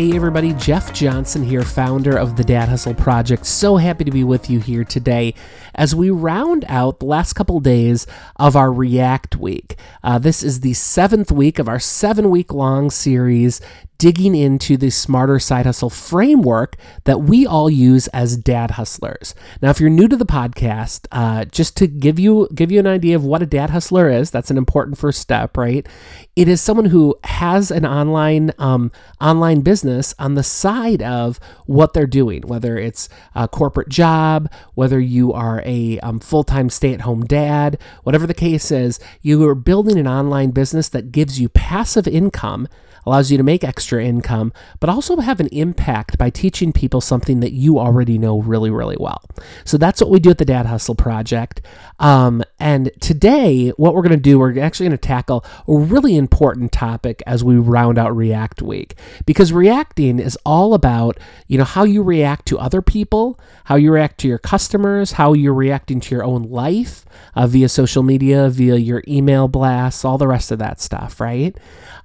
Hey everybody, Jeff Johnson here, founder of the Dad Hustle Project. So happy to be with you here today as we round out the last couple days of our React Week. Uh, this is the seventh week of our seven week long series digging into the smarter side hustle framework that we all use as dad hustlers. Now, if you're new to the podcast, uh, just to give you give you an idea of what a dad hustler is, that's an important first step, right? It is someone who has an online um, online business on the side of what they're doing, whether it's a corporate job, whether you are a um, full time stay at home dad, whatever the case is, you are building an online business that gives you passive income allows you to make extra income, but also have an impact by teaching people something that you already know really, really well. So that's what we do at the Dad Hustle Project. Um, and today, what we're going to do, we're actually going to tackle a really important topic as we round out React Week, because reacting is all about you know how you react to other people, how you react to your customers, how you're reacting to your own life uh, via social media, via your email blasts, all the rest of that stuff, right?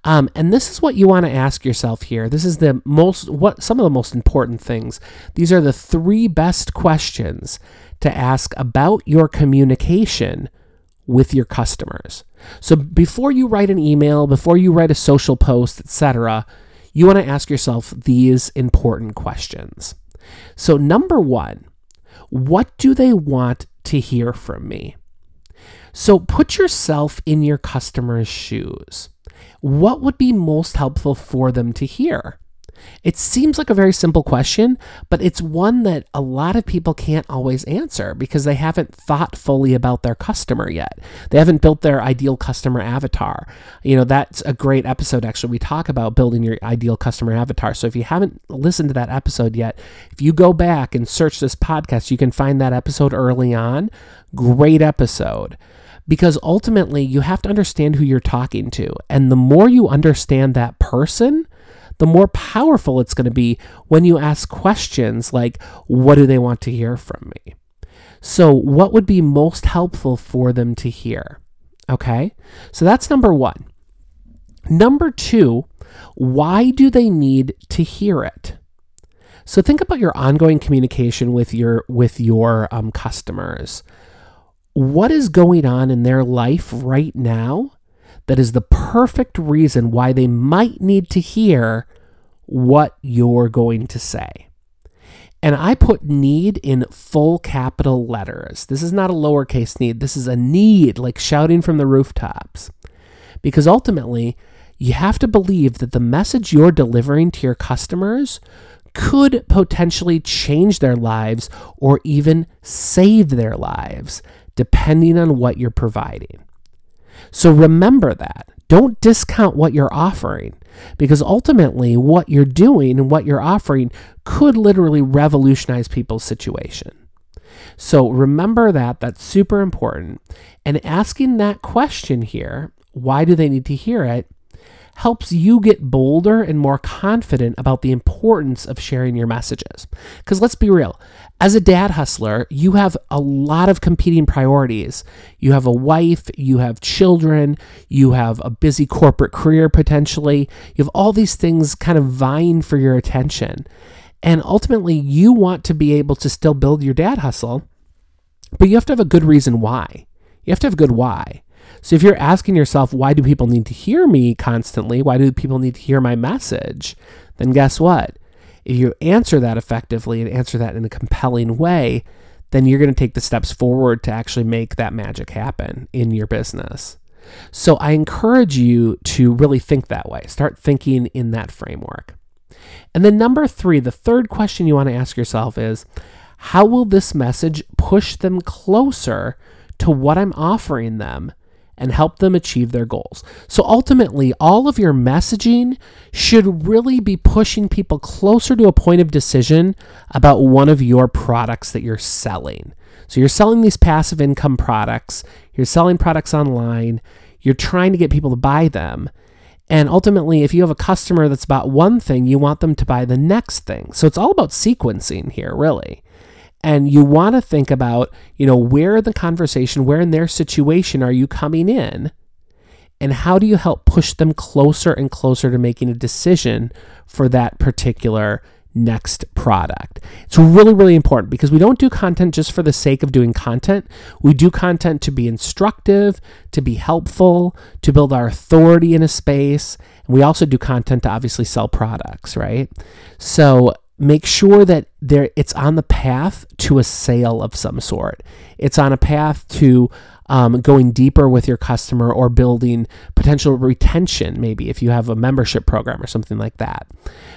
Um, and this is what you want to ask yourself here. This is the most, what some of the most important things. These are the three best questions to ask about your communication with your customers. So before you write an email, before you write a social post, etc., you want to ask yourself these important questions. So number 1, what do they want to hear from me? So put yourself in your customer's shoes what would be most helpful for them to hear? It seems like a very simple question, but it's one that a lot of people can't always answer because they haven't thought fully about their customer yet. They haven't built their ideal customer avatar. You know, that's a great episode, actually. We talk about building your ideal customer avatar. So if you haven't listened to that episode yet, if you go back and search this podcast, you can find that episode early on. Great episode because ultimately you have to understand who you're talking to. And the more you understand that person, the more powerful it's going to be when you ask questions like, What do they want to hear from me? So, what would be most helpful for them to hear? Okay, so that's number one. Number two, why do they need to hear it? So think about your ongoing communication with your with your um, customers what is going on in their life right now that is the perfect reason why they might need to hear what you're going to say. And I put need in full capital letters. This is not a lowercase need. This is a need, like shouting from the rooftops. Because ultimately, you have to believe that the message you're delivering to your customers could potentially change their lives or even save their lives depending on what you're providing. So remember that. Don't discount what you're offering because ultimately, what you're doing and what you're offering could literally revolutionize people's situation. So remember that. That's super important. And asking that question here why do they need to hear it? Helps you get bolder and more confident about the importance of sharing your messages. Because let's be real, as a dad hustler, you have a lot of competing priorities. You have a wife, you have children, you have a busy corporate career potentially. You have all these things kind of vying for your attention. And ultimately, you want to be able to still build your dad hustle, but you have to have a good reason why. You have to have a good why. So if you're asking yourself, why do people need to hear me constantly? Why do people need to hear my message? Then guess what? If you answer that effectively and answer that in a compelling way, then you're going to take the steps forward to actually make that magic happen in your business. So I encourage you to really think that way. Start thinking in that framework. And then, number three, the third question you want to ask yourself is how will this message push them closer to what I'm offering them and help them achieve their goals? So, ultimately, all of your messaging should really be pushing people closer to a point of decision about one of your products that you're selling. So, you're selling these passive income products, you're selling products online, you're trying to get people to buy them. And ultimately, if you have a customer that's bought one thing, you want them to buy the next thing. So it's all about sequencing here, really. And you want to think about, you know, where in the conversation, where in their situation are you coming in? And how do you help push them closer and closer to making a decision for that particular next product. It's really, really important because we don't do content just for the sake of doing content. We do content to be instructive, to be helpful, to build our authority in a space. And we also do content to obviously sell products, right? So make sure that there it's on the path to a sale of some sort. It's on a path to um, going deeper with your customer or building potential retention, maybe if you have a membership program or something like that.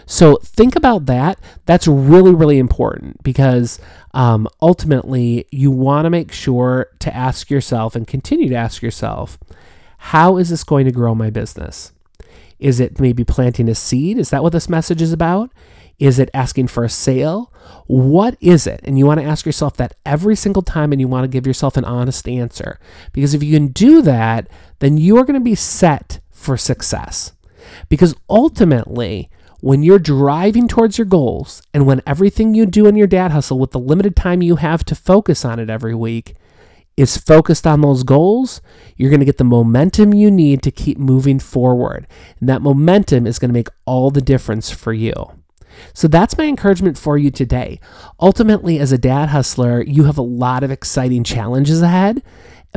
So think about that. That's really, really important because um, ultimately you want to make sure to ask yourself and continue to ask yourself, how is this going to grow my business? Is it maybe planting a seed? Is that what this message is about? Is it asking for a sale? What is it? And you want to ask yourself that every single time and you want to give yourself an honest answer. Because if you can do that, then you are going to be set for success. Because ultimately, when you're driving towards your goals and when everything you do in your dad hustle with the limited time you have to focus on it every week is focused on those goals, you're going to get the momentum you need to keep moving forward. And that momentum is going to make all the difference for you. So that's my encouragement for you today. Ultimately, as a dad hustler, you have a lot of exciting challenges ahead,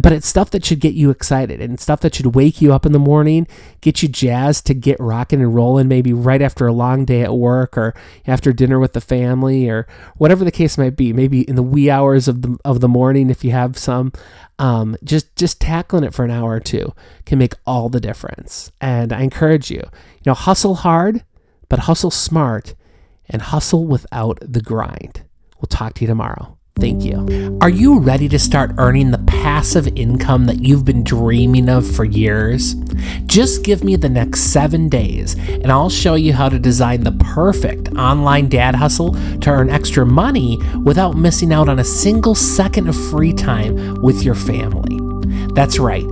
but it's stuff that should get you excited and stuff that should wake you up in the morning, get you jazzed to get rocking and rolling, maybe right after a long day at work or after dinner with the family or whatever the case might be. Maybe in the wee hours of the of the morning, if you have some. Um, just just tackling it for an hour or two can make all the difference. And I encourage you, you know, hustle hard, but hustle smart and hustle without the grind. We'll talk to you tomorrow. Thank you. Are you ready to start earning the passive income that you've been dreaming of for years? Just give me the next seven days and I'll show you how to design the perfect online dad hustle to earn extra money without missing out on a single second of free time with your family. That's right.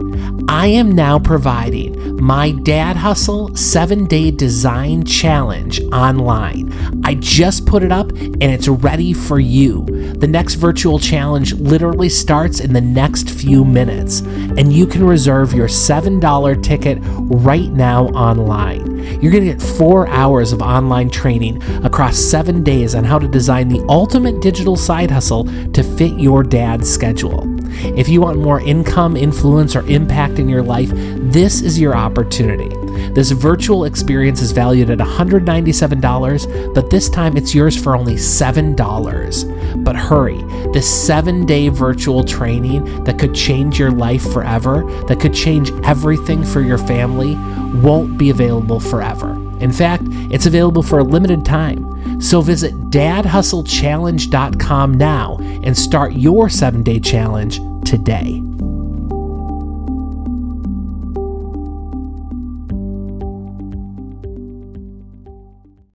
I am now providing my Dad Hustle 7 Day Design Challenge online. I just put it up and it's ready for you. The next virtual challenge literally starts in the next few minutes, and you can reserve your $7 ticket right now online. You're going to get four hours of online training across seven days on how to design the ultimate digital side hustle to fit your dad's schedule. If you want more income, influence, or impact in your life, this is your opportunity. This virtual experience is valued at $197, but this time it's yours for only $7. But hurry, this seven day virtual training that could change your life forever, that could change everything for your family, won't be available forever. In fact, it's available for a limited time. So visit dadhustlechallenge.com now and start your seven day challenge today.